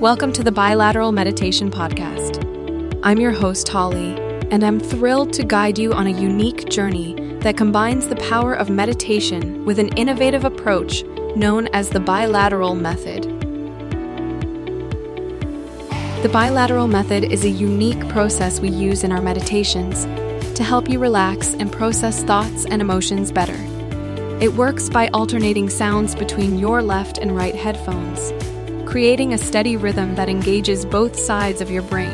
Welcome to the Bilateral Meditation Podcast. I'm your host, Holly, and I'm thrilled to guide you on a unique journey that combines the power of meditation with an innovative approach known as the bilateral method. The bilateral method is a unique process we use in our meditations to help you relax and process thoughts and emotions better. It works by alternating sounds between your left and right headphones, creating a steady rhythm that engages both sides of your brain.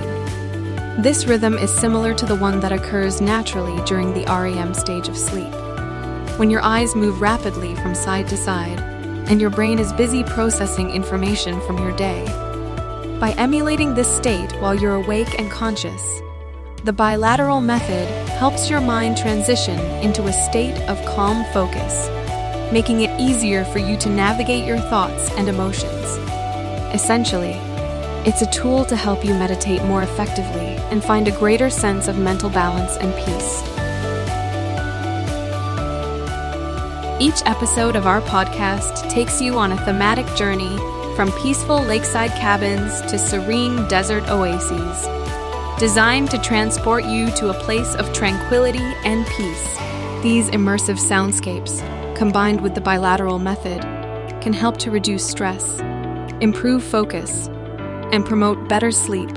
This rhythm is similar to the one that occurs naturally during the REM stage of sleep, when your eyes move rapidly from side to side and your brain is busy processing information from your day. By emulating this state while you're awake and conscious, the bilateral method helps your mind transition into a state of calm focus, making it easier for you to navigate your thoughts and emotions. Essentially, it's a tool to help you meditate more effectively and find a greater sense of mental balance and peace. Each episode of our podcast takes you on a thematic journey from peaceful lakeside cabins to serene desert oases, designed to transport you to a place of tranquility and peace. These immersive soundscapes, combined with the bilateral method, can help to reduce stress, improve focus, and promote better sleep.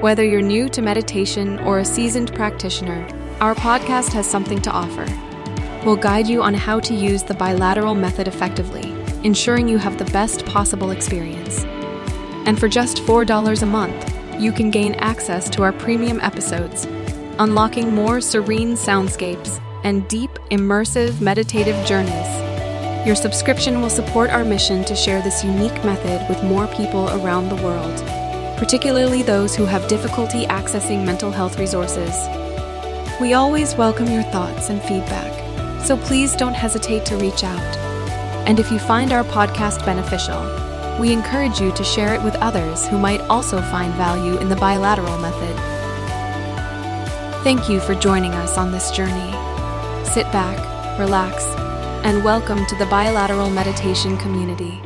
Whether you're new to meditation or a seasoned practitioner, our podcast has something to offer. We'll guide you on how to use the bilateral method effectively, ensuring you have the best possible experience. And for just $4 a month, you can gain access to our premium episodes, unlocking more serene soundscapes and deep, immersive meditative journeys. Your subscription will support our mission to share this unique method with more people around the world, particularly those who have difficulty accessing mental health resources. We always welcome your thoughts and feedback, so please don't hesitate to reach out. And if you find our podcast beneficial, we encourage you to share it with others who might also find value in the bilateral method. Thank you for joining us on this journey. Sit back, relax, and welcome to the bilateral meditation community.